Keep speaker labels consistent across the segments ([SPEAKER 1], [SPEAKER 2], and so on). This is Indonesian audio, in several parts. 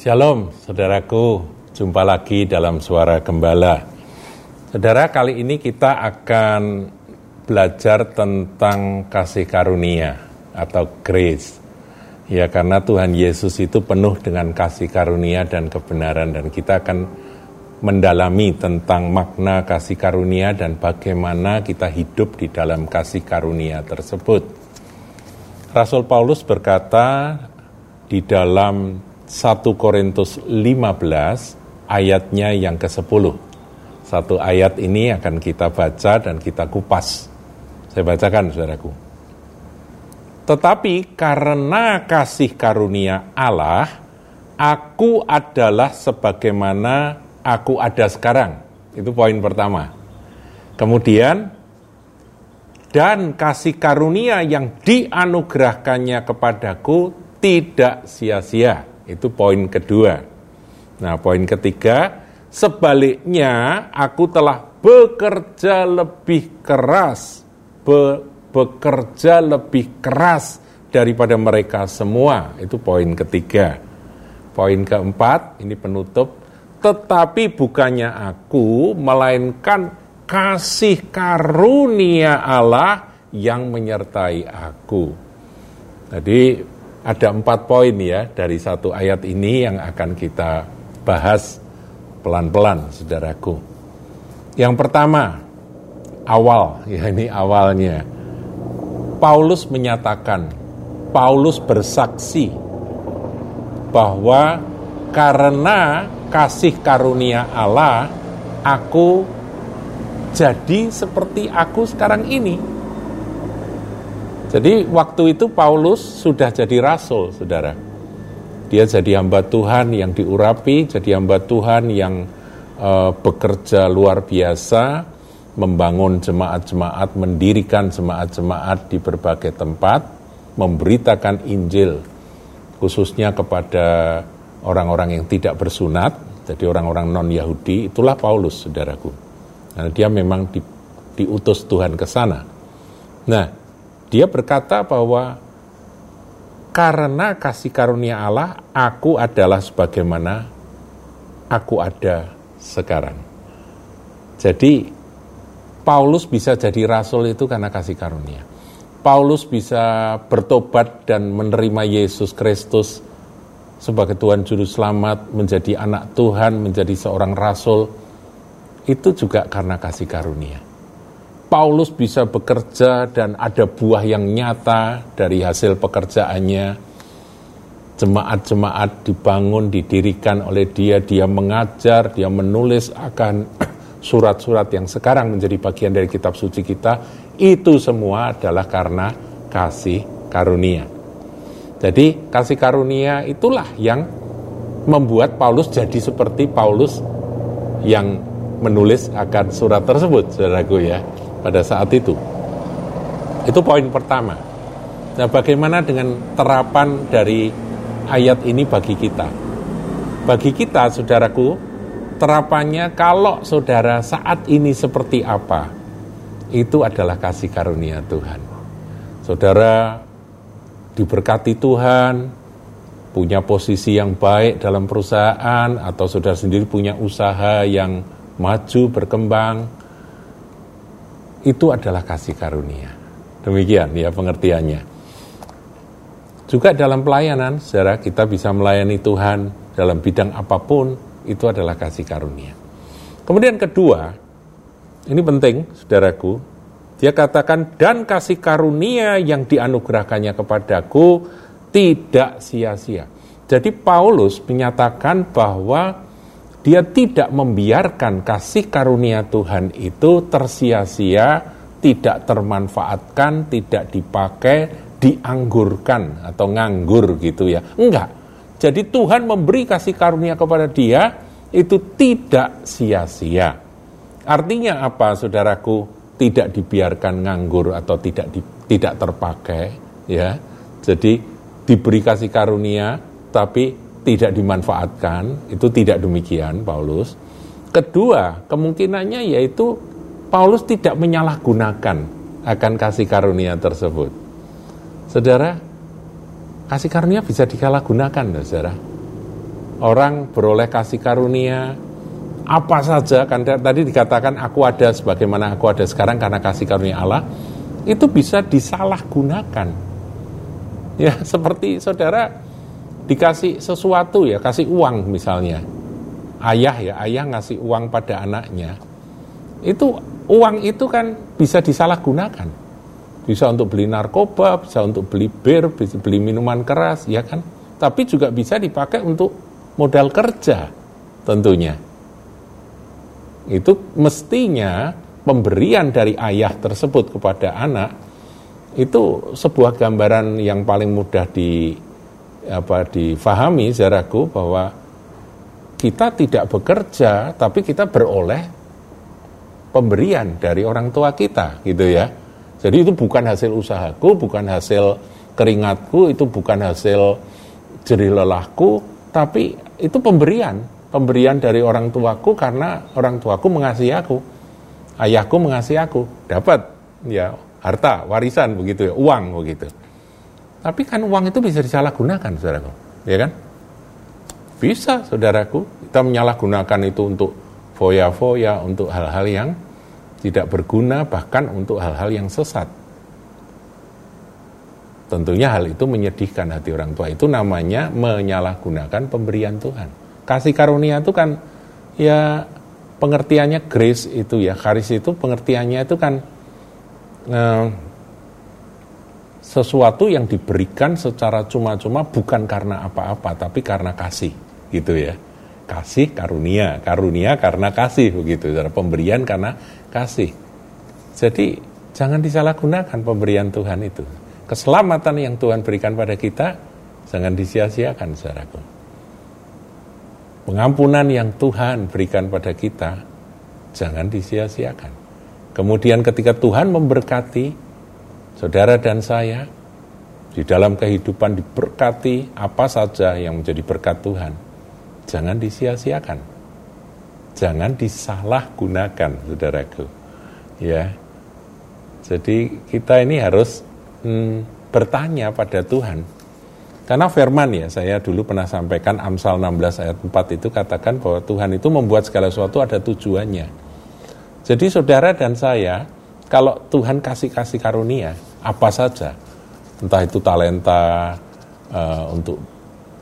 [SPEAKER 1] Shalom, saudaraku. Jumpa lagi dalam Suara Gembala. Saudara, kali ini kita akan belajar tentang kasih karunia atau grace. Ya, karena Tuhan Yesus itu penuh dengan kasih karunia dan kebenaran dan kita akan mendalami tentang makna kasih karunia dan bagaimana kita hidup di dalam kasih karunia tersebut. Rasul Paulus berkata di dalam 1 Korintus 15 ayatnya yang ke-10. Satu ayat ini akan kita baca dan kita kupas. Saya bacakan saudaraku. Tetapi karena kasih karunia Allah, aku adalah sebagaimana aku ada sekarang. Itu poin pertama. Kemudian, dan kasih karunia yang dianugerahkannya kepadaku tidak sia-sia. Itu poin kedua. Nah, poin ketiga, sebaliknya aku telah bekerja lebih keras, be, bekerja lebih keras daripada mereka semua. Itu poin ketiga. Poin keempat, ini penutup, tetapi bukannya aku, melainkan kasih karunia Allah yang menyertai aku. Jadi ada empat poin ya dari satu ayat ini yang akan kita bahas pelan-pelan, saudaraku. Yang pertama, awal, ya ini awalnya. Paulus menyatakan, Paulus bersaksi bahwa karena kasih karunia Allah, aku jadi seperti aku sekarang ini jadi waktu itu Paulus sudah jadi rasul, saudara. Dia jadi hamba Tuhan yang diurapi, jadi hamba Tuhan yang uh, bekerja luar biasa, membangun jemaat-jemaat, mendirikan jemaat-jemaat di berbagai tempat, memberitakan Injil, khususnya kepada orang-orang yang tidak bersunat, jadi orang-orang non-Yahudi, itulah Paulus, saudaraku. Karena dia memang di, diutus Tuhan ke sana. Nah, dia berkata bahwa karena kasih karunia Allah, aku adalah sebagaimana aku ada sekarang. Jadi Paulus bisa jadi rasul itu karena kasih karunia. Paulus bisa bertobat dan menerima Yesus Kristus sebagai Tuhan Juru Selamat, menjadi anak Tuhan, menjadi seorang rasul, itu juga karena kasih karunia. Paulus bisa bekerja dan ada buah yang nyata dari hasil pekerjaannya. Jemaat-jemaat dibangun, didirikan oleh dia, dia mengajar, dia menulis akan surat-surat yang sekarang menjadi bagian dari kitab suci kita, itu semua adalah karena kasih karunia. Jadi kasih karunia itulah yang membuat Paulus jadi seperti Paulus yang menulis akan surat tersebut, saudaraku ya pada saat itu. Itu poin pertama. Nah, bagaimana dengan terapan dari ayat ini bagi kita? Bagi kita, saudaraku, terapannya kalau saudara saat ini seperti apa, itu adalah kasih karunia Tuhan. Saudara diberkati Tuhan, punya posisi yang baik dalam perusahaan, atau saudara sendiri punya usaha yang maju, berkembang, itu adalah kasih karunia. Demikian ya pengertiannya. Juga dalam pelayanan, saudara kita bisa melayani Tuhan dalam bidang apa pun, itu adalah kasih karunia. Kemudian kedua, ini penting saudaraku, dia katakan, dan kasih karunia yang dianugerahkannya kepadaku tidak sia-sia. Jadi Paulus menyatakan bahwa dia tidak membiarkan kasih karunia Tuhan itu tersia-sia, tidak termanfaatkan, tidak dipakai, dianggurkan atau nganggur gitu ya. Enggak. Jadi Tuhan memberi kasih karunia kepada dia itu tidak sia-sia. Artinya apa saudaraku? Tidak dibiarkan nganggur atau tidak di, tidak terpakai ya. Jadi diberi kasih karunia tapi tidak dimanfaatkan, itu tidak demikian Paulus. Kedua, kemungkinannya yaitu Paulus tidak menyalahgunakan akan kasih karunia tersebut. Saudara, kasih karunia bisa disalahgunakan, saudara. orang beroleh kasih karunia apa saja kan tadi dikatakan aku ada sebagaimana aku ada sekarang karena kasih karunia Allah itu bisa disalahgunakan ya seperti saudara dikasih sesuatu ya kasih uang misalnya. Ayah ya ayah ngasih uang pada anaknya. Itu uang itu kan bisa disalahgunakan. Bisa untuk beli narkoba bisa untuk beli bir bisa beli minuman keras ya kan? Tapi juga bisa dipakai untuk modal kerja tentunya. Itu mestinya pemberian dari ayah tersebut kepada anak itu sebuah gambaran yang paling mudah di apa difahami zaraku bahwa kita tidak bekerja tapi kita beroleh pemberian dari orang tua kita gitu ya. Jadi itu bukan hasil usahaku, bukan hasil keringatku, itu bukan hasil jerih lelahku, tapi itu pemberian, pemberian dari orang tuaku karena orang tuaku mengasihi aku. Ayahku mengasihi aku, dapat ya harta, warisan begitu ya, uang begitu. Tapi kan uang itu bisa disalahgunakan, saudaraku, ya kan? Bisa, saudaraku, kita menyalahgunakan itu untuk foya-foya, untuk hal-hal yang tidak berguna, bahkan untuk hal-hal yang sesat. Tentunya hal itu menyedihkan hati orang tua. Itu namanya menyalahgunakan pemberian Tuhan. Kasih karunia itu kan ya pengertiannya grace itu ya. Karis itu pengertiannya itu kan eh, sesuatu yang diberikan secara cuma-cuma bukan karena apa-apa tapi karena kasih gitu ya. Kasih karunia, karunia karena kasih begitu. Pemberian karena kasih. Jadi jangan disalahgunakan pemberian Tuhan itu keselamatan yang Tuhan berikan pada kita jangan disia-siakan saudaraku. Pengampunan yang Tuhan berikan pada kita jangan disia-siakan. Kemudian ketika Tuhan memberkati saudara dan saya di dalam kehidupan diberkati apa saja yang menjadi berkat Tuhan, jangan disia-siakan. Jangan disalahgunakan, saudaraku. Ya. Jadi kita ini harus hmm, bertanya pada Tuhan. Karena firman ya, saya dulu pernah sampaikan Amsal 16 ayat 4 itu katakan bahwa Tuhan itu membuat segala sesuatu ada tujuannya. Jadi saudara dan saya, kalau Tuhan kasih-kasih karunia, apa saja, entah itu talenta uh, untuk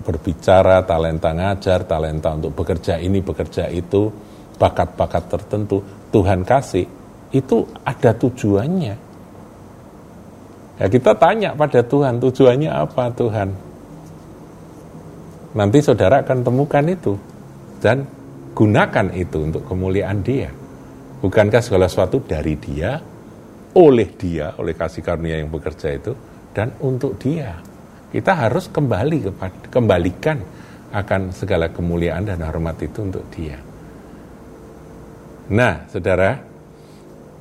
[SPEAKER 1] berbicara, talenta ngajar, talenta untuk bekerja ini, bekerja itu, bakat-bakat tertentu, Tuhan kasih, itu ada tujuannya Ya kita tanya pada Tuhan, tujuannya apa Tuhan? Nanti saudara akan temukan itu dan gunakan itu untuk kemuliaan dia. Bukankah segala sesuatu dari dia, oleh dia, oleh kasih karunia yang bekerja itu, dan untuk dia. Kita harus kembali kepada, kembalikan akan segala kemuliaan dan hormat itu untuk dia. Nah, saudara,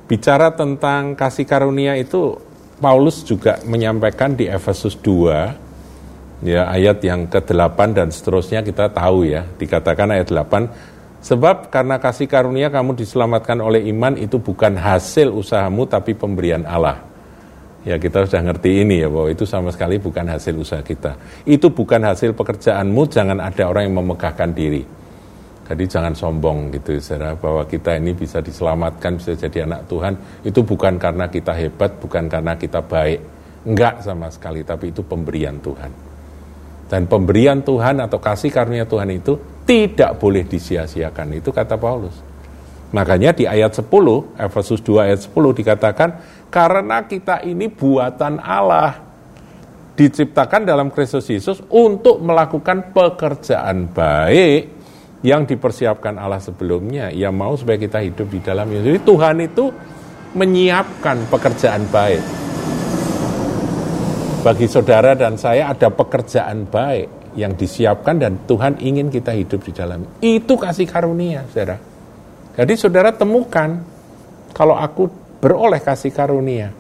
[SPEAKER 1] bicara tentang kasih karunia itu Paulus juga menyampaikan di Efesus 2 ya ayat yang ke-8 dan seterusnya kita tahu ya dikatakan ayat 8 sebab karena kasih karunia kamu diselamatkan oleh iman itu bukan hasil usahamu tapi pemberian Allah ya kita sudah ngerti ini ya bahwa itu sama sekali bukan hasil usaha kita itu bukan hasil pekerjaanmu jangan ada orang yang memegahkan diri jadi jangan sombong gitu saudara bahwa kita ini bisa diselamatkan bisa jadi anak Tuhan itu bukan karena kita hebat, bukan karena kita baik. Enggak sama sekali, tapi itu pemberian Tuhan. Dan pemberian Tuhan atau kasih karunia Tuhan itu tidak boleh disia-siakan. Itu kata Paulus. Makanya di ayat 10, Efesus 2 ayat 10 dikatakan, karena kita ini buatan Allah, diciptakan dalam Kristus Yesus untuk melakukan pekerjaan baik yang dipersiapkan Allah sebelumnya, ia mau supaya kita hidup di dalamnya. Jadi Tuhan itu menyiapkan pekerjaan baik. Bagi saudara dan saya ada pekerjaan baik yang disiapkan dan Tuhan ingin kita hidup di dalam. Itu kasih karunia, saudara. Jadi saudara temukan kalau aku beroleh kasih karunia,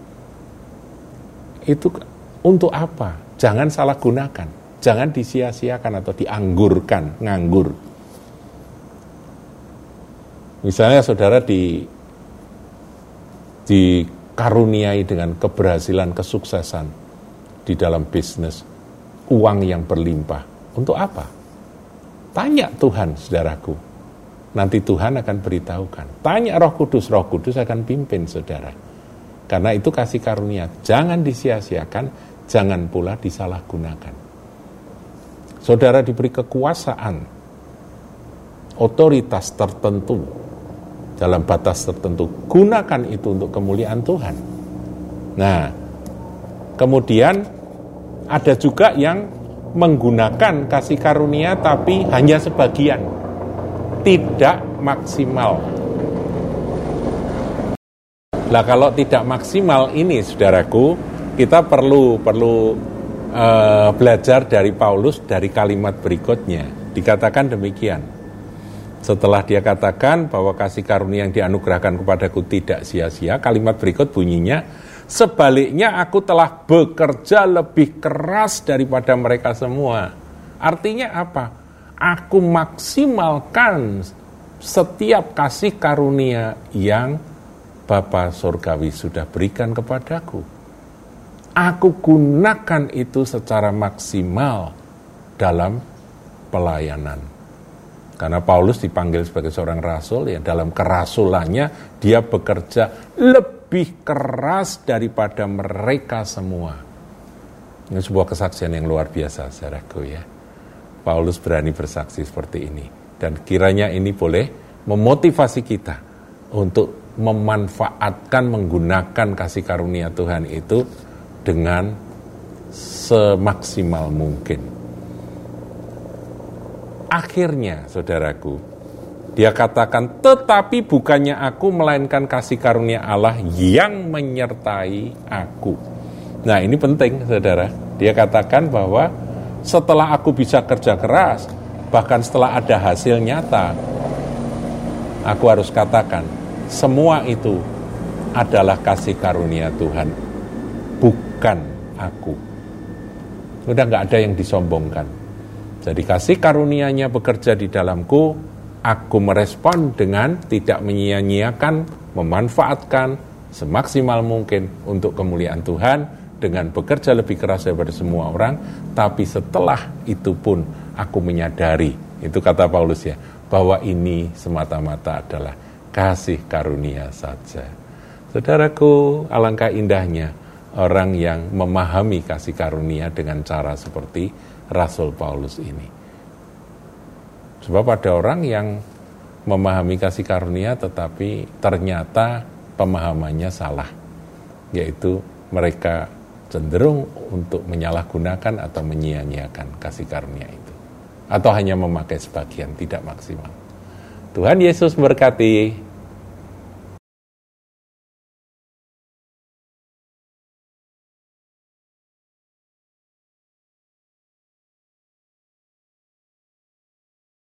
[SPEAKER 1] itu untuk apa? Jangan salah gunakan, jangan disia-siakan atau dianggurkan, nganggur. Misalnya saudara di dikaruniai dengan keberhasilan, kesuksesan di dalam bisnis, uang yang berlimpah. Untuk apa? Tanya Tuhan, saudaraku. Nanti Tuhan akan beritahukan. Tanya roh kudus, roh kudus akan pimpin saudara. Karena itu kasih karunia. Jangan disia-siakan, jangan pula disalahgunakan. Saudara diberi kekuasaan, otoritas tertentu, dalam batas tertentu. Gunakan itu untuk kemuliaan Tuhan. Nah, kemudian ada juga yang menggunakan kasih karunia tapi hanya sebagian, tidak maksimal. Lah kalau tidak maksimal ini, saudaraku, kita perlu perlu uh, belajar dari Paulus dari kalimat berikutnya. Dikatakan demikian. Setelah dia katakan bahwa kasih karunia yang dianugerahkan kepadaku tidak sia-sia, kalimat berikut bunyinya, Sebaliknya aku telah bekerja lebih keras daripada mereka semua. Artinya apa? Aku maksimalkan setiap kasih karunia yang Bapa Surgawi sudah berikan kepadaku. Aku gunakan itu secara maksimal dalam pelayanan. Karena Paulus dipanggil sebagai seorang rasul, ya dalam kerasulannya dia bekerja lebih lebih keras daripada mereka semua. Ini sebuah kesaksian yang luar biasa, saudaraku ya. Paulus berani bersaksi seperti ini. Dan kiranya ini boleh memotivasi kita untuk memanfaatkan, menggunakan kasih karunia Tuhan itu dengan semaksimal mungkin. Akhirnya, saudaraku, dia katakan, tetapi bukannya aku melainkan kasih karunia Allah yang menyertai aku. Nah ini penting saudara. Dia katakan bahwa setelah aku bisa kerja keras, bahkan setelah ada hasil nyata, aku harus katakan, semua itu adalah kasih karunia Tuhan, bukan aku. Udah nggak ada yang disombongkan. Jadi kasih karunia-Nya bekerja di dalamku, aku merespon dengan tidak menyia-nyiakan, memanfaatkan semaksimal mungkin untuk kemuliaan Tuhan dengan bekerja lebih keras daripada semua orang, tapi setelah itu pun aku menyadari, itu kata Paulus ya, bahwa ini semata-mata adalah kasih karunia saja. Saudaraku, alangkah indahnya orang yang memahami kasih karunia dengan cara seperti Rasul Paulus ini. Sebab ada orang yang memahami kasih karunia tetapi ternyata pemahamannya salah. Yaitu mereka cenderung untuk menyalahgunakan atau menyia-nyiakan kasih karunia itu. Atau hanya memakai sebagian, tidak maksimal. Tuhan Yesus berkati.